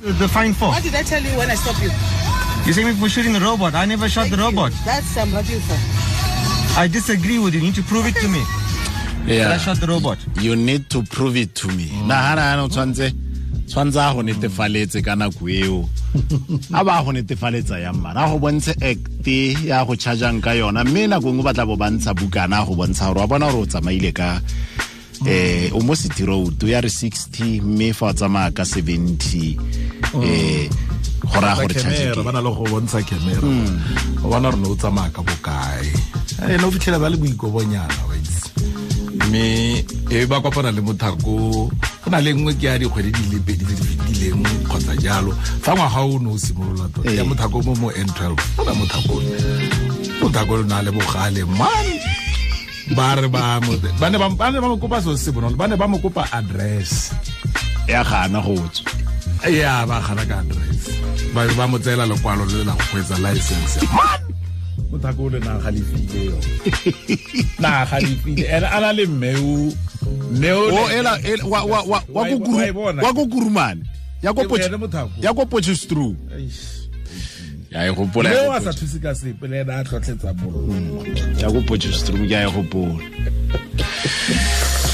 The fine for? What did I tell you when I stopped you? You say me for shooting the robot. I never shot the Thank you. robot. That's um, what you for. I disagree with you. You need to prove it to me that I shot the robot. you need to prove it to me nagana yana o tshwanetse tshwanetse a go netefaletse ka nako eo a ba go netefaletsa yang mana a go bontshe act ya go chargeang ka yona mme nako nngwe ba tla bo ba ntsha bukana a go bontsha gore wa bona gore o tsamaile ka eh o mo city road o ya re 60 mme fa o tsamaya ka 70 eh go raya gore camera ba na le go bontsha camera o bona gore ne o tsamaya ka bokae. E ne o fitlhela ba le boikobonyana wa itse mme e ba kopana le mothako go na le nngwe ke ya dikgwedi di le pedi tse di fetileng kgotsa jalo. Fa ngwaga o ne o simolola tota ya Ee. mothako mo mo n twelve ona mothako mothako o na le bogale man ba re ba mo ba ne ba ba ne ba mo kopa so se bonolo. Ba ne ba mo kopa address. Ya gana go tswa. Ya ba gana ka address. Ba ba mo tseela lekwalo le la go kwetsa license. Man! Mothako o le na galefile yo. Na galefile. Ene a na le o ela- wa wa wa wa Wa ko e- wa e bona? wa ko kurumane ya ko mothako. Ya e gopola mmeu a sa thuse ka sepe le ene a tlhotlhetsa bollo ya ko Potchefstroom ke e gopola.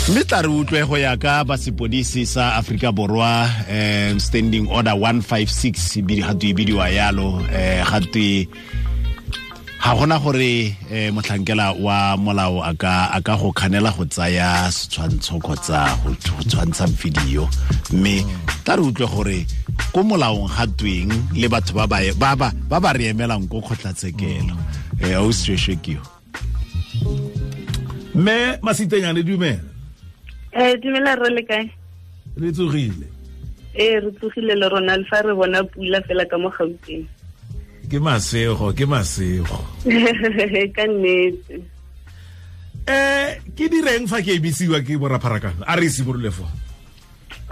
Mme tla re utlwe go ya ka basepodisi sa aforika borwa um standing order 156 bidi ga e bidiwa yalo um gatwe ga gona gore um motlhankela wa molao a ka go kganela go tsaya setshwantsho kgotsa go go tshwantsha video. Mme tla re utlwe gore ko molaong ga tweng le batho ba ba ba ba ba ba re emelang ko kgotlatshekelo. Um austrešwe keo mme masitenyane dumela? Um dumela re le kae? re tsogile. Ee re tsogile le rona le fa re bona pula fela ka mo Gauteng. ke masego ke masego. Ka nnete. um ke direng fa ke ebisiwa ke borapharakano a re simolole fo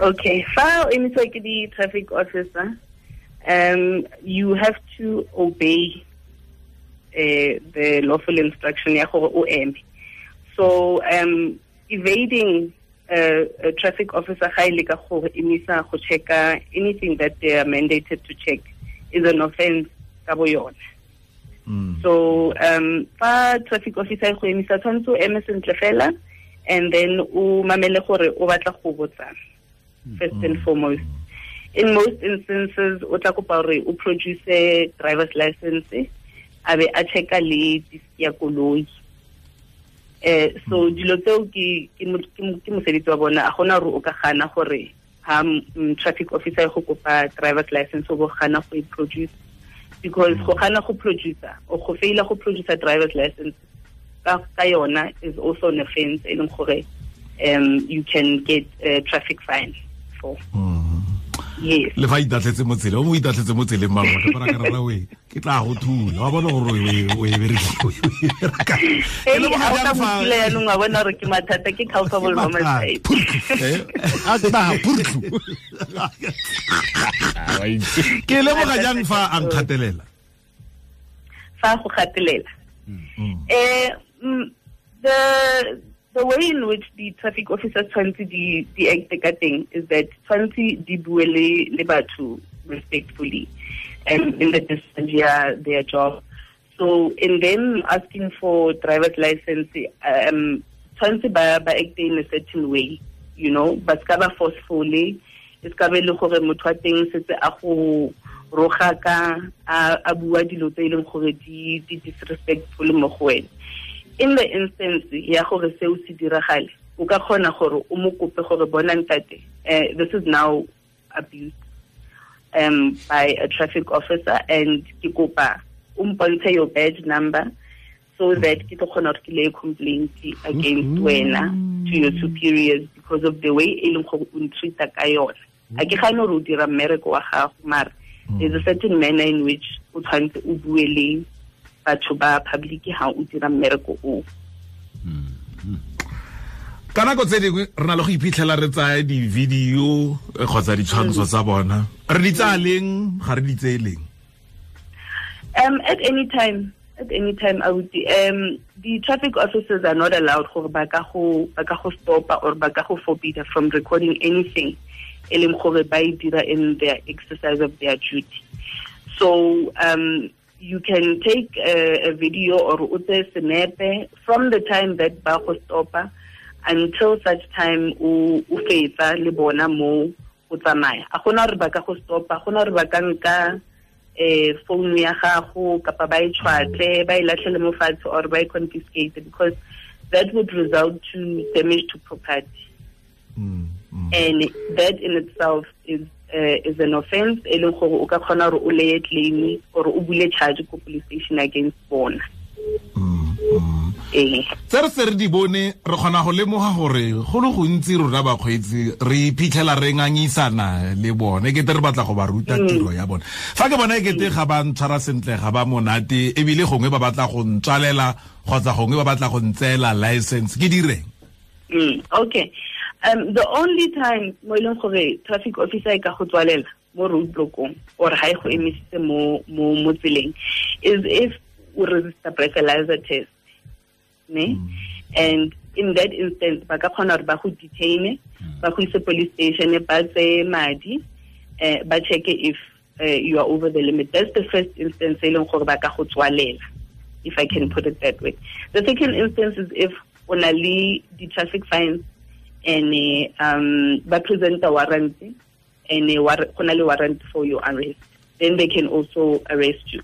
Okay, fa o emiswa ke traffic officer, um you have to obey uh, the lawful instruction ya gore o eme. So um evading uh, a traffic officer ga ile ka go emisa go checka anything that they are mandated to check is an offense ka bo yona. so um fa traffic officer e go emisa tshwanetse o eme sentle fela and then o mamele gore o batla go botsang first and foremost. In most instances o tla kopa gore o produce driver's license a be a checka le disk ya koloi. Eh so dilo tseo ke ke mo- ke mo- ke mosebetsi wa bona a gona gore o ka gana gore ha mm, traffic officer go kopa driver's license o bo gana go e produce. Because go gana go producer o go faila go producer driver's license ka ka yona is also an offense e leng gore um you can get a traffic fine for yes. Le fa itatlhetse mo tsele o mo itatlhetse mo tseleng mangwe bara ka rara we ke tla go thula wa bona gore o e- o e bereka- o e bereka. Hey, Ke leboga a o jang ka fa- motula yaanong wa bona gore ke mathata ke culpable Ke by my mathata. side. A tla purtlu ke leboga jang fa a nkgatelela? Fa go gatelela eh mm, the the way in which the traffic officers tshwanetse di di act ka teng is that tshwanetse di le batho respectfully. And in the discharge ya their job. So in them asking for driver's license um tshwanetse ba ba act in a certain way you know. Ba ska ba forcefully. E ska be le gore motho wa teng a go roga ka a a bua dilo tse e leng gore di disrespectful mo go wena in the instance ya gore seo se diragale o ka kgona gore o mo kope gore bona ntate eh, this is now abuse um by a traffic officer and ke kopa o mpontshe your badge number so that ke tlo kgona gore ke lay complaint against wena to your superiors because of the way e leng gore o ntreata ka yona. A ke gane gore o dira mmereko wa gago mara there's a certain manner in which o tshwanetse o bue le batho ba public ha o dira mmereko o. Ka nako tse dingwe re na le go iphitlhela re tsaya di-video eh, kgotsa ditshwantsho tsa bona. Re di tsaya leng? Ga re di tseye leng? Um, at any time, at any time, I would. Um, the traffic officers are not allowed for baka go baka go stop or baka go forbid from recording anything e leng gore ba e dira in their exercise of their duty. So um you can take a, a video or tse senepe from the time that ba go stopa until such time o o fetsa le bona mo o tsamaya a gona gore ba ka go stopa a gona gore ba ka nka eh phone ya gago kapa ba e tshwatle ba e latlhele mo fatshe or ba e confiscate because that would result to damage to property Mm, mm. and that in itself is is an offense e leng gore o ka kgona gore o leye claim or o bule charge ko police station against bona. Mm, mm. eh. Tse re se re di bone re kgona go lemoga gore go le gontsi rona bakgweetsi re iphitlhela re ngangisana le bone. Ke te re batla go ba ruta tiro ya bone. Fa ke bona e kete ga ba ntshwara sentle ga ba monate ebile gongwe ba batla go ntswalela kgotsa gongwe ba batla go ntseela license ke direng mm, okay um the only time mo e leng gore traffic officer e ka go tswalela mo roadblockong or ha e go emisitse mo tseleng is if o resista breathalyzer test ne? And in that instance ba ka kgona gore ba go detain ba go ise police station ba tse madi eh ba check if uh, you are over the limit. That's the first instance e leng gore ba ka go tswalela if i can put it that way. The second instance is if o na le di-traffic fines and um ba present a warrant and go na le warrant for your arrest. Then they can also arrest you.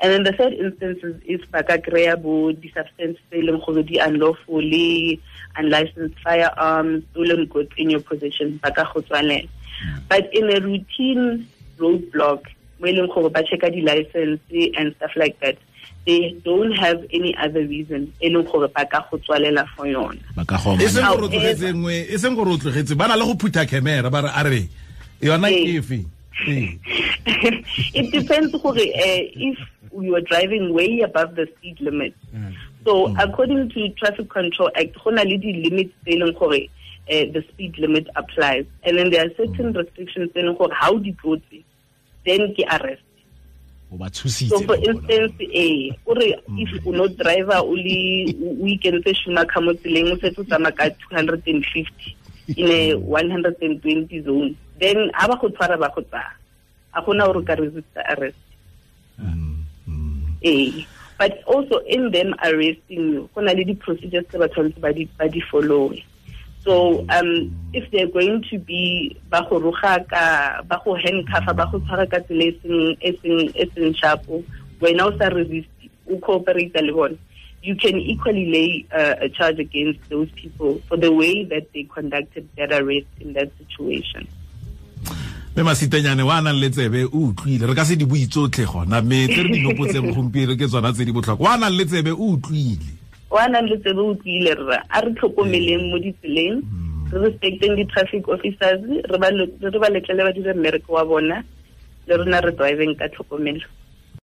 And then the third instance is kry-a bo di-substance tse e leng unlawfully unlicensed firearms stolen goods in your possession ba but in a routine roadblock mo e leng checka di-license and stuff like that they don't have any other reason e leng gore ba ka go tswalela for yona. E seng gore o tlogetse nngwe seng gore o tlogetse ba na le go phutha camera ba re a re yona ke efe? It depends gore uh, if you are driving way above the speed limit. So according to traffic control act go na le di-limits tse e leng gore uh, the speed limit applies. And then there are certain restrictions tse e leng gore how di tlotse then ke arrest o ba so tshositse for instance eh o re if o no driver o le o ikentse shumaka mo tseleng o setse o tsamaya ka 250 in a 120 zone. Then a ba go tshwara ba go tsaya. A gona gore ka resist arrest. E but also in them arresting you go na le di-procedures tse ba tshwanetse ba di- ba di followe so um if they're going to be ba go roga ka ba go handcuffa ba go tshwara ka tsela e seng- e seng- sharpo wena o sa resist o cooperate le bona. You can equally lay uh, a charge against those people for the way that they conducted that arrest in that situation. Mme masitenyane wa nang le tsebe o utlwile. Re ka se di bue tsotlhe gona. Mme tse re di nopotseng gompieno ke tsona tse di botlhokwa. Wa nang le tsebe o utlwile wa nang le tsebe o tlile rra a re tlhokomeleng mo ditseleng re respecteng di-traffic officers re ba re ba letlele ba dire mmereko wa bona le rona re driveng ka tlhokomelo